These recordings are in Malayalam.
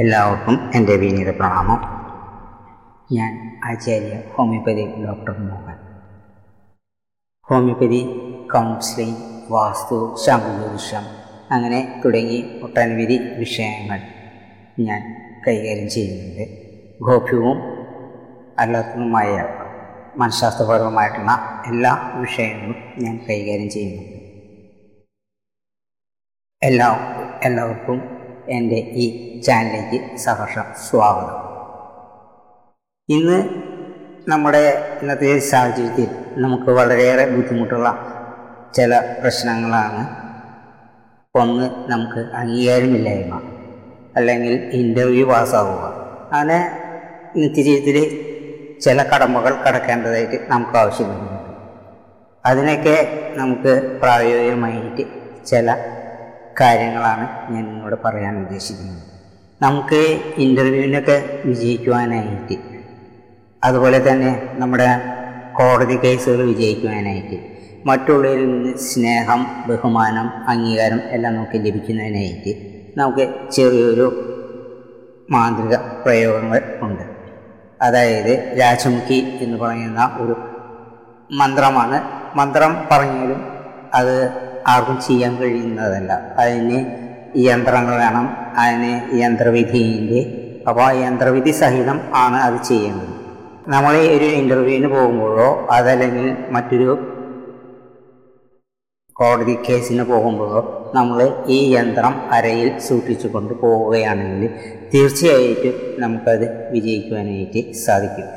എല്ലാവർക്കും എന്റെ വിനീത പ്രണാമം. ഞാൻ ആചാര്യ homoeopathy doctor Mohan. Homoeopathy counselling വാസ്തു ശാമ്പുജ്യോതിഷം അങ്ങനെ തുടങ്ങി ഒട്ടനവധി വിഷയങ്ങൾ ഞാൻ കൈകാര്യം ചെയ്യുന്നുണ്ട്. ഗോപ്യവും അല്ലാത്തതുമായ മനഃശാസ്ത്രപരമായിട്ടുള്ള എല്ലാ വിഷയങ്ങളും ഞാൻ കൈകാര്യം ചെയ്യുന്നുണ്ട്. എല്ലാ എല്ലാവർക്കും എന്റെ ഈ ചാനലിലേക്ക് സഹർഷം സ്വാഗതം. ഇന്ന് നമ്മുടെ ഇന്നത്തെ സാഹചര്യത്തിൽ നമുക്ക് വളരെയേറെ ബുദ്ധിമുട്ടുള്ള ചില പ്രശ്നങ്ങളാണ്. ഒന്ന് നമുക്ക് അംഗീകാരമില്ലായ്മ അല്ലെങ്കിൽ ഇന്റർവ്യൂ പാസ്സാവുക അങ്ങനെ നിത്യജീവിതത്തിൽ ചില കടമ്പകൾ കടക്കേണ്ടതായിട്ട് നമുക്ക് ആവശ്യമുണ്ട് അതിനൊക്കെ നമുക്ക് പ്രായോഗികമായിട്ട് ചില കാര്യങ്ങളാണ് ഞാൻ നിങ്ങളോട് പറയാൻ ഉദ്ദേശിക്കുന്നത്. നമുക്ക് ഇന്റർവ്യൂവിനൊക്കെ വിജയിക്കുവാനായിട്ട് അതുപോലെ തന്നെ നമ്മുടെ കോടതി കേസുകൾ വിജയിക്കുവാനായിട്ട് മറ്റുള്ളവരിൽ നിന്ന് സ്നേഹം ബഹുമാനം അംഗീകാരം എല്ലാം നമുക്ക് ലഭിക്കുന്നതിനായിട്ട് നമുക്ക് ചെറിയൊരു മാന്ത്രിക പ്രയോഗങ്ങൾ ഉണ്ട്. അതായത് രാജമുഖി എന്ന് പറയുന്ന ഒരു മന്ത്രമാണ്. മന്ത്രം പറഞ്ഞാലും അത് ആർക്കും ചെയ്യാൻ കഴിയുന്നതല്ല. അതിന് യന്ത്രങ്ങൾ വേണം അതിന് യന്ത്രവിധിന്റെ അപ്പോൾ ആ യന്ത്രവിധി സഹിതം ആണ് അത് ചെയ്യേണ്ടത്. നമ്മൾ ഒരു ഇന്റർവ്യൂവിന് പോകുമ്പോഴോ അതല്ലെങ്കിൽ മറ്റൊരു കോടതി കേസിന് പോകുമ്പോഴോ നമ്മൾ ഈ യന്ത്രം അരയിൽ സൂക്ഷിച്ചു കൊണ്ട് പോവുകയാണെങ്കിൽ തീർച്ചയായിട്ടും നമുക്കത് വിജയിക്കുവാനായിട്ട് സാധിക്കും.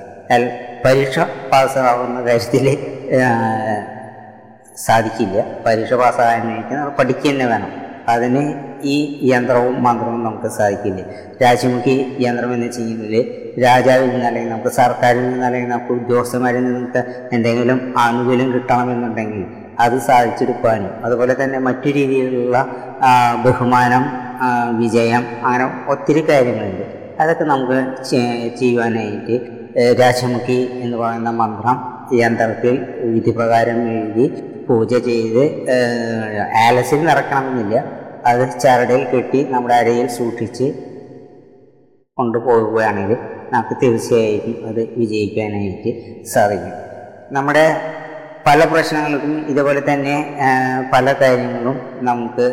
പരീക്ഷ പാസ്സാവുന്ന കാര്യത്തിൽ സാധിക്കില്ല. പരീക്ഷ പാസ്സാകാനായിട്ട് നമ്മൾ പഠിക്കുക തന്നെ വേണം. അതിന് ഈ യന്ത്രവും മന്ത്രവും നമുക്ക് സാധിക്കില്ല. രാജ്യമുഖി യന്ത്രം എന്ന് ചെയ്യുന്നത് രാജാവിൽ നിന്ന് അല്ലെങ്കിൽ നമുക്ക് സർക്കാരിൽ നിന്ന് അല്ലെങ്കിൽ നമുക്ക് ഉദ്യോഗസ്ഥന്മാരിൽ നിന്നൊക്കെ എന്തെങ്കിലും ആനുകൂല്യം കിട്ടണമെന്നുണ്ടെങ്കിൽ അത് സാധിച്ചെടുക്കാനും അതുപോലെ തന്നെ മറ്റു രീതിയിലുള്ള ബഹുമാനം വിജയം അങ്ങനെ ഒത്തിരി കാര്യങ്ങളുണ്ട്. അതൊക്കെ നമുക്ക് ചെയ്യുവാനായിട്ട് രാജമുഖി എന്ന് പറയുന്ന മന്ത്രം യന്ത്രത്തിൽ വിധിപ്രകാരം എഴുതി പൂജ ചെയ്ത് ആലസിൽ നിറക്കണമെന്നില്ല അത് ചരടയിൽ കെട്ടി നമ്മുടെ അരയിൽ സൂക്ഷിച്ച് കൊണ്ടുപോകുകയാണെങ്കിൽ നമുക്ക് തീർച്ചയായിട്ടും അത് വിജയിക്കാനായിട്ട് സാധിക്കും. നമ്മുടെ പല പ്രശ്നങ്ങൾക്കും ഇതുപോലെ തന്നെ പല കാര്യങ്ങളും നമുക്ക്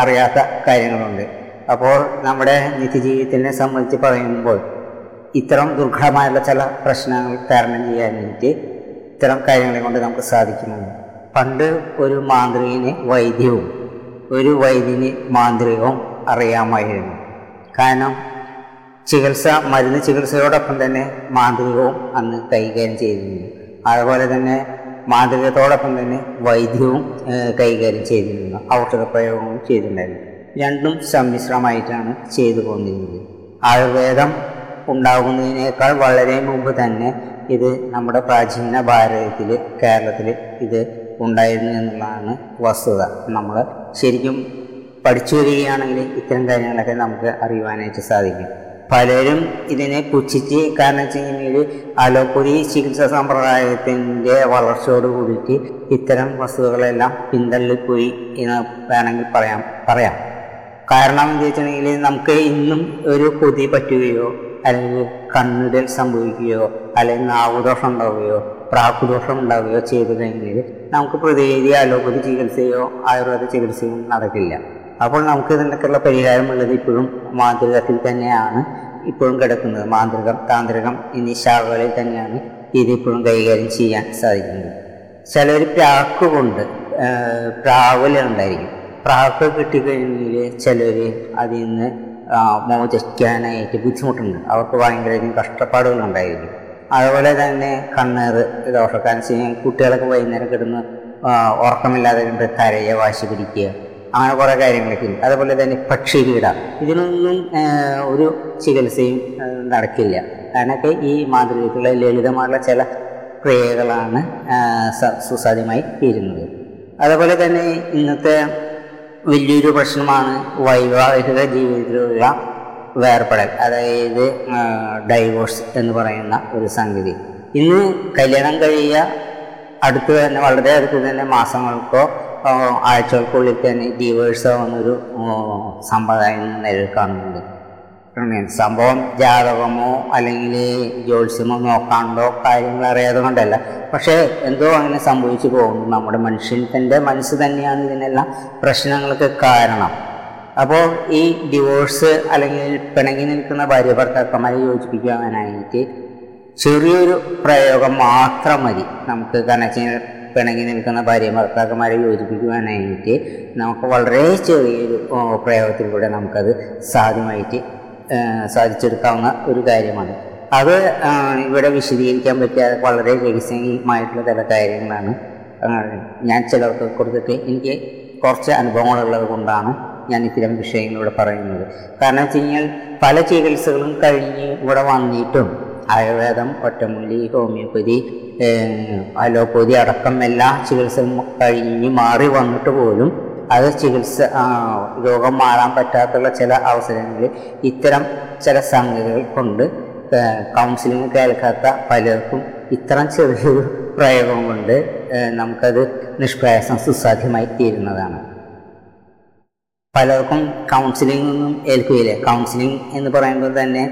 അറിയാത്ത കാര്യങ്ങളുണ്ട്. അപ്പോൾ നമ്മുടെ നിത്യജീവിതത്തിനെ സംബന്ധിച്ച് പറയുമ്പോൾ ഇത്തരം ദുർഘടമായുള്ള ചില പ്രശ്നങ്ങൾ തരണം ചെയ്യാനായിട്ട് ഇത്തരം കാര്യങ്ങളെ കൊണ്ട് നമുക്ക് സാധിക്കുന്നുണ്ട്. പണ്ട് ഒരു മാന്ത്രികന് വൈദ്യവും ഒരു വൈദ്യന് മാന്ത്രികവും അറിയാമായിരുന്നു. കാരണം ചികിത്സ മരുന്ന് ചികിത്സയോടൊപ്പം തന്നെ മാന്ത്രികവും അന്ന് കൈകാര്യം ചെയ്തിരുന്നു. അതുപോലെ തന്നെ മാന്ത്രികത്തോടൊപ്പം തന്നെ വൈദ്യവും കൈകാര്യം ചെയ്തിരുന്നു. ഔഷധ പ്രയോഗവും ചെയ്തിട്ടുണ്ടായിരുന്നു. രണ്ടും സമ്മിശ്രമായിട്ടാണ് ചെയ്തു പോന്നിരുന്നത്. ആയുർവേദം ഉണ്ടാകുന്നതിനേക്കാൾ വളരെ മുമ്പ് തന്നെ ഇത് നമ്മുടെ പ്രാചീന ഭാരതത്തിൽ കേരളത്തിൽ ഇത് ഉണ്ടായിരുന്നു എന്നുള്ളതാണ് വസ്തുത. നമ്മൾ ശരിക്കും പഠിച്ചു വരികയാണെങ്കിൽ ഇത്തരം കാര്യങ്ങളൊക്കെ നമുക്ക് അറിയുവാനായിട്ട് സാധിക്കും. പലരും ഇതിനെ പുച്ഛിച്ച് കാരണം വെച്ച് കഴിഞ്ഞാൽ അലോപ്പതി ചികിത്സാ സമ്പ്രദായത്തിന്റെ വളർച്ചയോട് കൂടിയിട്ട് ഇത്തരം വസ്തുക്കളെല്ലാം പിന്തള്ളിപ്പോയി എന്ന് വേണമെങ്കിൽ പറയാം പറയാം. കാരണം എന്താ വെച്ചിട്ടുണ്ടെങ്കിൽ നമുക്ക് ഇന്നും ഒരു കൊതി പറ്റുകയോ അല്ലെങ്കിൽ കണ്ണുടൽ സംഭവിക്കുകയോ അല്ലെങ്കിൽ നാവുദോഷം ഉണ്ടാവുകയോ പ്രാക്കുദോഷം ഉണ്ടാവുകയോ ചെയ്തതെങ്കിൽ നമുക്ക് പ്രതിവിധി അലോപ്പതി ചികിത്സയോ ആയുർവേദ ചികിത്സയോ നടക്കില്ല. അപ്പോൾ നമുക്ക് ഇതിനൊക്കെയുള്ള പരിഹാരമുള്ളത് ഇപ്പോഴും മാന്ത്രികത്തിൽ തന്നെയാണ് ഇപ്പോഴും കിടക്കുന്നത്. മാന്ത്രികം താന്ത്രികം എന്നീ ശാഖകളിൽ തന്നെയാണ് ഇതിപ്പോഴും കൈകാര്യം ചെയ്യാൻ സാധിക്കുന്നത്. ചിലർ പ്രാക്ക് കൊണ്ട് പ്രാവലുണ്ടായിരിക്കും പ്രാക്ക് കിട്ടിക്കഴിഞ്ഞാൽ ചിലർ അതിൽ നിന്ന് മോചിക്കാനായിട്ട് ബുദ്ധിമുട്ടുണ്ട്. അവർക്ക് ഭയങ്കര കഷ്ടപ്പാടുകളുണ്ടായിരിക്കും. അതുപോലെ തന്നെ കണ്ണേറ് ദോഷക്കാരൻ ചെയ്യും കുട്ടികളൊക്കെ വൈകുന്നേരം കിടന്ന് ഉറക്കമില്ലാതെ കണ്ട് കരയെ വാശി പിടിക്കുക അങ്ങനെ കുറേ കാര്യങ്ങളൊക്കെ ഉണ്ട്. അതുപോലെ തന്നെ പക്ഷികീട ഇതിനൊന്നും ഒരു ചികിത്സയും നടക്കില്ല. കാരണമൊക്കെ ഈ മാതൃകയ്ക്കുള്ള ലളിതമായുള്ള ചില ക്രിയകളാണ് സുസാധ്യമായി തീരുന്നത്. അതുപോലെ തന്നെ ഇന്നത്തെ വലിയൊരു പ്രശ്നമാണ് വൈവാഹിക ജീവിതത്തിലുള്ള വേർപെടൽ അതായത് ഡൈവോഴ്സ് എന്ന് പറയുന്ന ഒരു സംഗതി. ഇന്ന് കല്യാണം കഴിയുക അടുത്ത് തന്നെ വളരെ അടുത്ത് തന്നെ മാസങ്ങൾക്കോ ആഴ്ചകൾക്കുള്ളിൽ തന്നെ ഡീവേഴ്സ് ആവുന്നൊരു സമ്പ്രദായം നിലവിൽ കാണുന്നുണ്ട്. സംഭവം ജാതകമോ അല്ലെങ്കിൽ ജ്യോത്സ്യമോ നോക്കാണ്ടോ കാര്യങ്ങൾ അറിയാതെ കൊണ്ടല്ല. പക്ഷേ എന്തോ അങ്ങനെ സംഭവിച്ചു പോകുന്നു. നമ്മുടെ മനുഷ്യൻ തന്റെ മനസ്സ് തന്നെയാണ് ഇതിനെല്ലാം പ്രശ്നങ്ങൾക്ക് കാരണം. അപ്പോൾ ഈ ഡിവോഴ്സ് അല്ലെങ്കിൽ പിണങ്ങി നിൽക്കുന്ന ഭാര്യ ഭർത്താക്കന്മാരെ യോജിപ്പിക്കുവാനായിട്ട് ചെറിയൊരു പ്രയോഗം മാത്രം മതി. നമുക്ക് കണക്ഷൻ പിണങ്ങി നിൽക്കുന്ന ഭാര്യ ഭർത്താക്കന്മാരെ യോജിപ്പിക്കുവാനായിട്ട് നമുക്ക് വളരെ ചെറിയൊരു പ്രയോഗത്തിലൂടെ നമുക്കത് സാധ്യമായിട്ട് സാധിച്ചെടുക്കാവുന്ന ഒരു കാര്യമാണ്. അത് ഇവിടെ വിശദീകരിക്കാൻ പറ്റിയ വളരെ രഹസ്യമായിട്ടുള്ള ചില കാര്യങ്ങളാണ് ഞാൻ ചിലർക്ക് കൊടുത്തിട്ട് എനിക്ക് കുറച്ച് അനുഭവങ്ങളുള്ളത് കൊണ്ടാണ് ഞാൻ ഇത്തരം വിഷയങ്ങളിവിടെ പറയുന്നത്. കാരണം വെച്ച് കഴിഞ്ഞാൽ പല ചികിത്സകളും കഴിഞ്ഞ് ഇവിടെ വന്നിട്ടും ആയുർവേദം ഒറ്റമൂലി ഹോമിയോപ്പതി അലോപ്പതി അടക്കം എല്ലാ ചികിത്സയും കഴിഞ്ഞ് മാറി വന്നിട്ട് പോലും അത് ചികിത്സ രോഗം മാറാൻ പറ്റാത്തുള്ള ചില അവസരങ്ങളിൽ ഇത്തരം ചില സംഗതികൾ കൊണ്ട് കൗൺസിലിംഗ് കേൾക്കാത്ത പലർക്കും ഇത്തരം ചെറിയൊരു പ്രയോഗം കൊണ്ട് നമുക്കത് നിഷ്പ്രയാസം സുസാധ്യമായി തീരുന്നതാണ് പലർക്കും കൗൺസിലിംഗ് ഒന്നും ഏൽക്കുകയില്ല കൗൺസിലിംഗ് എന്ന് പറയുമ്പോൾ തന്നെ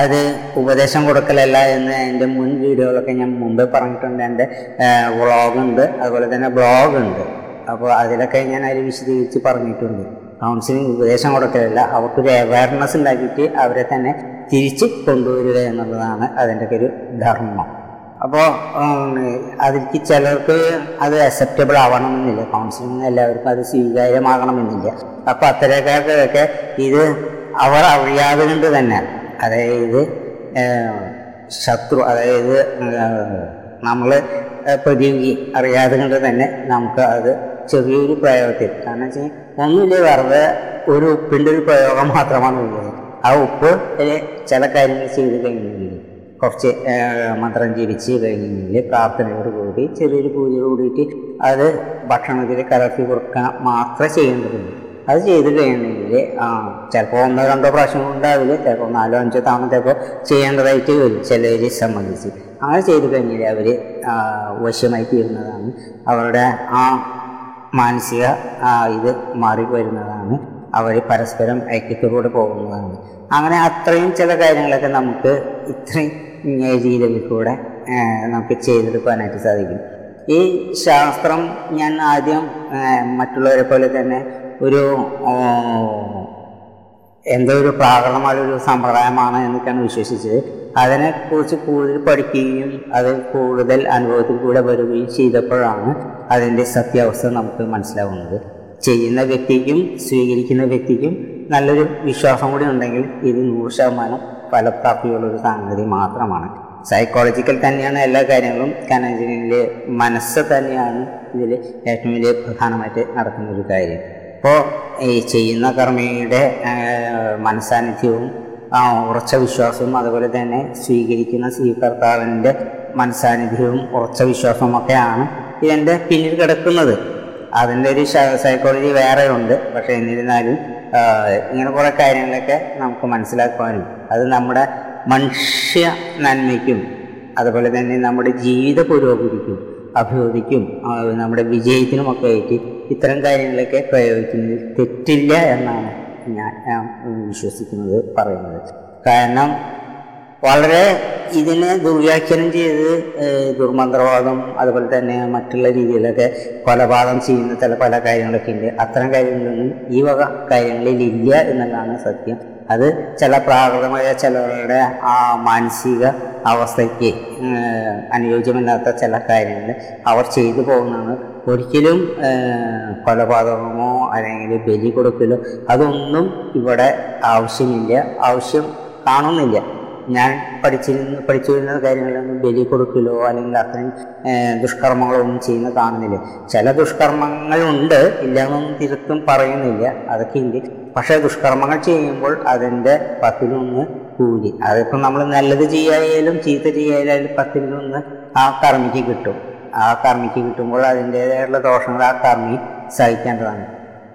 അത് ഉപദേശം കൊടുക്കലല്ല എന്ന് എന്റെ മുൻ വീഡിയോകളൊക്കെ ഞാൻ മുമ്പേ പറഞ്ഞിട്ടുണ്ട്. എന്റെ വ്ളോഗുണ്ട് അതുപോലെ തന്നെ ബ്ലോഗുണ്ട് അപ്പോൾ അതിലൊക്കെ ഞാൻ അതിൽ വിശദീകരിച്ച് പറഞ്ഞിട്ടുണ്ട്. കൗൺസിലിംഗ് ഉപദേശം കൊടുക്കലല്ല. അവർക്കൊരു അവയർനെസ് ഉണ്ടാക്കിയിട്ട് അവരെ തന്നെ തിരിച്ച് കൊണ്ടുവരിക എന്നുള്ളതാണ് അതിന്റെ ഒക്കെ ഒരു ധർമ്മം. അപ്പോൾ അതിലേക്ക് ചിലർക്ക് അത് അക്സെപ്റ്റബിൾ ആവണമെന്നില്ല. കൗൺസിലിംഗ് എല്ലാവർക്കും അത് സ്വീകാര്യമാകണമെന്നില്ല. അപ്പോൾ അത്തരക്കാർക്കൊക്കെ ഇത് അവർ അറിയാതെ കൊണ്ട് തന്നെ അതായത് ശത്രു അതായത് നമ്മൾ പ്രതിയോഗി അറിയാതെ കൊണ്ട് തന്നെ നമുക്ക് അത് ചെറിയൊരു പ്രയോഗത്തിൽ. കാരണം വെച്ചാൽ ഒന്നുമില്ല വെറുതെ ഒരു ഉപ്പിന്റെ ഒരു പ്രയോഗം മാത്രമാണ് ഉള്ളത്. ആ ഉപ്പ് ചില കാര്യങ്ങൾ ചെയ്ത് കഴിഞ്ഞെങ്കിൽ കുറച്ച് മന്ത്രം ജപിച്ച് കഴിഞ്ഞ് പ്രാർത്ഥനയോട് കൂടി ചെറിയൊരു പൂജയോട് കൂടിയിട്ട് അത് ഭക്ഷണത്തിൽ കലർത്തി കൊടുക്കുക മാത്രമേ ചെയ്യേണ്ടതുള്ളൂ. അത് ചെയ്ത് കഴിയണമെങ്കിൽ ആ ചിലപ്പോൾ ഒന്നോ രണ്ടോ പ്രാവശ്യം ഉണ്ടാവില്ല ചിലപ്പോൾ നാലോ അഞ്ചോ തവണ ചിലപ്പോൾ ചെയ്യേണ്ടതായിട്ട് വരും ചിലരെ സംബന്ധിച്ച്. അങ്ങനെ ചെയ്ത് കഴിഞ്ഞാൽ അവർ വശ്യമായി തീരുന്നതാണ്. അവരുടെ ആ മാനസിക ഇത് മാറി വരുന്നതാണ്. അവർ പരസ്പരം ഐക്യത്തോടുകൂടെ പോകുന്നതാണ്. അങ്ങനെ അത്രയും ചില കാര്യങ്ങളൊക്കെ നമുക്ക് ഇത്രയും രീതിയിൽ കൂടെ നമുക്ക് ചെയ്തെടുക്കാനായിട്ട് സാധിക്കും. ഈ ശാസ്ത്രം ഞാൻ ആദ്യം മറ്റുള്ളവരെ പോലെ തന്നെ ഒരു എന്തോ ഒരു പ്രാകൃതമായ ഒരു സമ്പ്രദായമാണ് എന്നൊക്കെയാണ് വിശ്വസിച്ചത്. അതിനെക്കുറിച്ച് കൂടുതൽ പഠിക്കുകയും അത് കൂടുതൽ അനുഭവത്തിൽ കൂടെ വരികയും ചെയ്തപ്പോഴാണ് അതിന്റെ സത്യാവസ്ഥ നമുക്ക് മനസ്സിലാവുന്നത്. ചെയ്യുന്ന വ്യക്തിക്കും സ്വീകരിക്കുന്ന വ്യക്തിക്കും നല്ലൊരു വിശ്വാസം കൂടി ഉണ്ടെങ്കിൽ ഇത് നൂറ് ശതമാനം ഫലപ്രാപ്തിയുള്ളൊരു സംഗതി മാത്രമാണ്. സൈക്കോളജിക്കൽ തന്നെയാണ് എല്ലാ കാര്യങ്ങളും. കാരണം മനസ്സ് തന്നെയാണ് ഇതിൽ ഏറ്റവും വലിയ പ്രധാനമായിട്ട് നടക്കുന്ന ഒരു കാര്യം. അപ്പോൾ ഈ ചെയ്യുന്ന കർമ്മയുടെ മനസ്സാന്നിധ്യവും ഉറച്ച വിശ്വാസവും അതുപോലെ തന്നെ സ്വീകരിക്കുന്ന സ്വീകർത്താവിന്റെ മനസാന്നിധ്യവും ഉറച്ച വിശ്വാസവും ഒക്കെയാണ് ഇതിന്റെ പിന്നിൽ കിടക്കുന്നത്. അതിന്റെ ഒരു സൈക്കോളജി വേറെ ഉണ്ട് പക്ഷെ എന്നിരുന്നാലും ഇങ്ങനെ കുറേ കാര്യങ്ങളൊക്കെ നമുക്ക് മനസ്സിലാക്കുവാനും അത് നമ്മുടെ മനുഷ്യ നന്മയ്ക്കും അതുപോലെ തന്നെ നമ്മുടെ ജീവിത പുരോഗതിക്കും അഭിവൃദ്ധിക്കും നമ്മുടെ വിജയത്തിനുമൊക്കെ ആയിട്ട് ഇത്തരം കാര്യങ്ങളൊക്കെ പ്രയോഗിക്കുന്നതിൽ തെറ്റില്ല എന്നാണ് ഞാൻ വിശ്വസിക്കുന്നത് പറയുന്നത്. കാരണം വളരെ ഇതിനെ ദുർവ്യാഖ്യാനം ചെയ്ത് ദുർമന്ത്രവാദം അതുപോലെ തന്നെ മറ്റുള്ള രീതിയിലൊക്കെ കൊലപാതകം ചെയ്യുന്ന ചില പല കാര്യങ്ങളൊക്കെ ഉണ്ട്. അത്തരം കാര്യങ്ങളൊന്നും ഈ വക കാര്യങ്ങളിൽ ഇല്ല എന്നുള്ളതാണ് സത്യം. അത് ചില പ്രാകൃതമായ ചിലവരുടെ ആ മാനസിക അവസ്ഥയ്ക്ക് അനുയോജ്യമല്ലാത്ത ചില കാര്യങ്ങൾ അവർ ചെയ്തു പോകുന്നതാണ്. ഒരിക്കലും കൊലപാതകമോ അല്ലെങ്കിൽ ബലി കൊടുക്കലോ അതൊന്നും ഇവിടെ ആവശ്യമില്ല. ആവശ്യം കാണുന്നില്ല. ഞാൻ പഠിച്ചിരുന്ന പഠിച്ചു വരുന്ന കാര്യങ്ങളൊന്നും ബലി കൊടുക്കലോ അല്ലെങ്കിൽ അത്രയും ഏഹ്, ദുഷ്കർമ്മങ്ങളോ ഒന്നും ചെയ്യുന്ന കാണുന്നില്ല. ചില ദുഷ്കർമ്മങ്ങളുണ്ട് ഇല്ലാന്നൊന്നും തിരുത്തും പറയുന്നില്ല. അതൊക്കെ ഉണ്ട്. പക്ഷേ ദുഷ്കർമ്മങ്ങൾ ചെയ്യുമ്പോൾ അതിന്റെ പത്തിലൊന്ന് കൂലി അതിപ്പം നമ്മൾ നല്ലത് ചെയ്യായാലും ചീത്ത ചെയ്യായാലും പത്തിലൊന്ന് ആ കർമ്മിക്ക് കിട്ടും. ആ കർമ്മിക്ക് കിട്ടുമ്പോൾ അതിന്റേതായുള്ള ദോഷങ്ങൾ ആ കർമ്മി സഹിക്കേണ്ടതാണ്.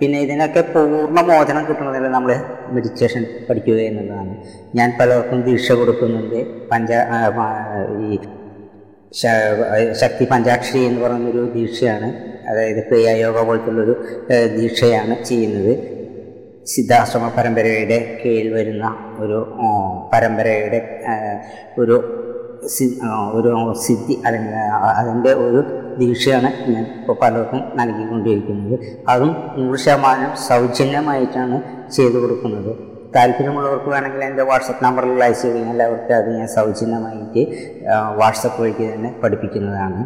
പിന്നെ ഇതിനൊക്കെ പൂർണ മോചനം കിട്ടണമെങ്കിൽ നമ്മൾ മെഡിറ്റേഷൻ പഠിക്കുക എന്നുള്ളതാണ്. ഞാൻ പലർക്കും ദീക്ഷ കൊടുക്കുന്നുണ്ട്. പഞ്ച ഈ ശക്തി പഞ്ചാക്ഷരി എന്ന് പറയുന്നൊരു ദീക്ഷയാണ്. അതായത് ക്രിയായോഗ പോലത്തുള്ളൊരു ദീക്ഷയാണ് ചെയ്യുന്നത്. സിദ്ധാശ്രമ പരമ്പരയുടെ കീഴിൽ വരുന്ന ഒരു പരമ്പരയുടെ ഒരു ഒരു സിദ്ധി അല്ലെങ്കിൽ അതിന്റെ ഒരു ദീക്ഷയാണ് ഞാൻ ഇപ്പോൾ പലർക്കും നൽകിക്കൊണ്ടിരിക്കുന്നത്. അതും നൂറ് ശതമാനം സൗജന്യമായിട്ടാണ് ചെയ്തു കൊടുക്കുന്നത്. താല്പര്യമുള്ളവർക്ക് വേണമെങ്കിൽ എന്റെ വാട്സപ്പ് നമ്പറിൽ അയച്ചു കഴിഞ്ഞാൽ അവർക്ക് അത് ഞാൻ സൗജന്യമായിട്ട് വാട്സപ്പ് വഴിക്ക് തന്നെ പഠിപ്പിക്കുന്നതാണ്.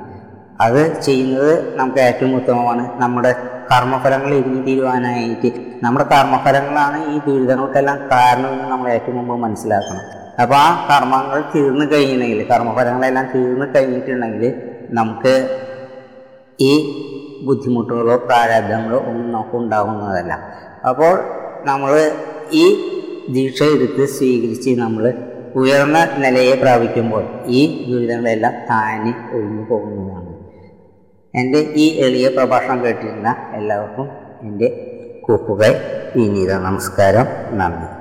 അത് ചെയ്യുന്നത് നമുക്ക് ഏറ്റവും ഉത്തമമാണ്. നമ്മുടെ കർമ്മഫലങ്ങൾ ഇരിഞ്ഞു തീരുവാനായിട്ട്. നമ്മുടെ കർമ്മഫലങ്ങളാണ് ഈ ദുരിതങ്ങൾക്കെല്ലാം കാരണമെന്ന് നമ്മൾ ഏറ്റവും മുമ്പ് മനസ്സിലാക്കണം. അപ്പോൾ ആ കർമ്മങ്ങൾ തീർന്നു കഴിഞ്ഞിട്ടുണ്ടെങ്കിൽ കർമ്മഫലങ്ങളെല്ലാം തീർന്നു കഴിഞ്ഞിട്ടുണ്ടെങ്കിൽ നമുക്ക് ഈ ബുദ്ധിമുട്ടുകളോ പ്രാരാബ്ദങ്ങളോ ഒന്നും നമുക്ക് ഉണ്ടാകുന്നതല്ല അപ്പോൾ നമ്മൾ ഈ ദീക്ഷ എടുത്ത് സ്വീകരിച്ച് നമ്മൾ ഉയർന്ന നിലയെ പ്രാപിക്കുമ്പോൾ ഈ ദുരിതങ്ങളെല്ലാം താനെ ഒഴിഞ്ഞു പോകുന്നതാണ്. എന്റെ ഈ എളിയ പ്രഭാഷണം കേട്ടിരുന്ന എല്ലാവർക്കും എന്റെ കൂപ്പുകൾ വിനീത നമസ്കാരം. നന്ദി.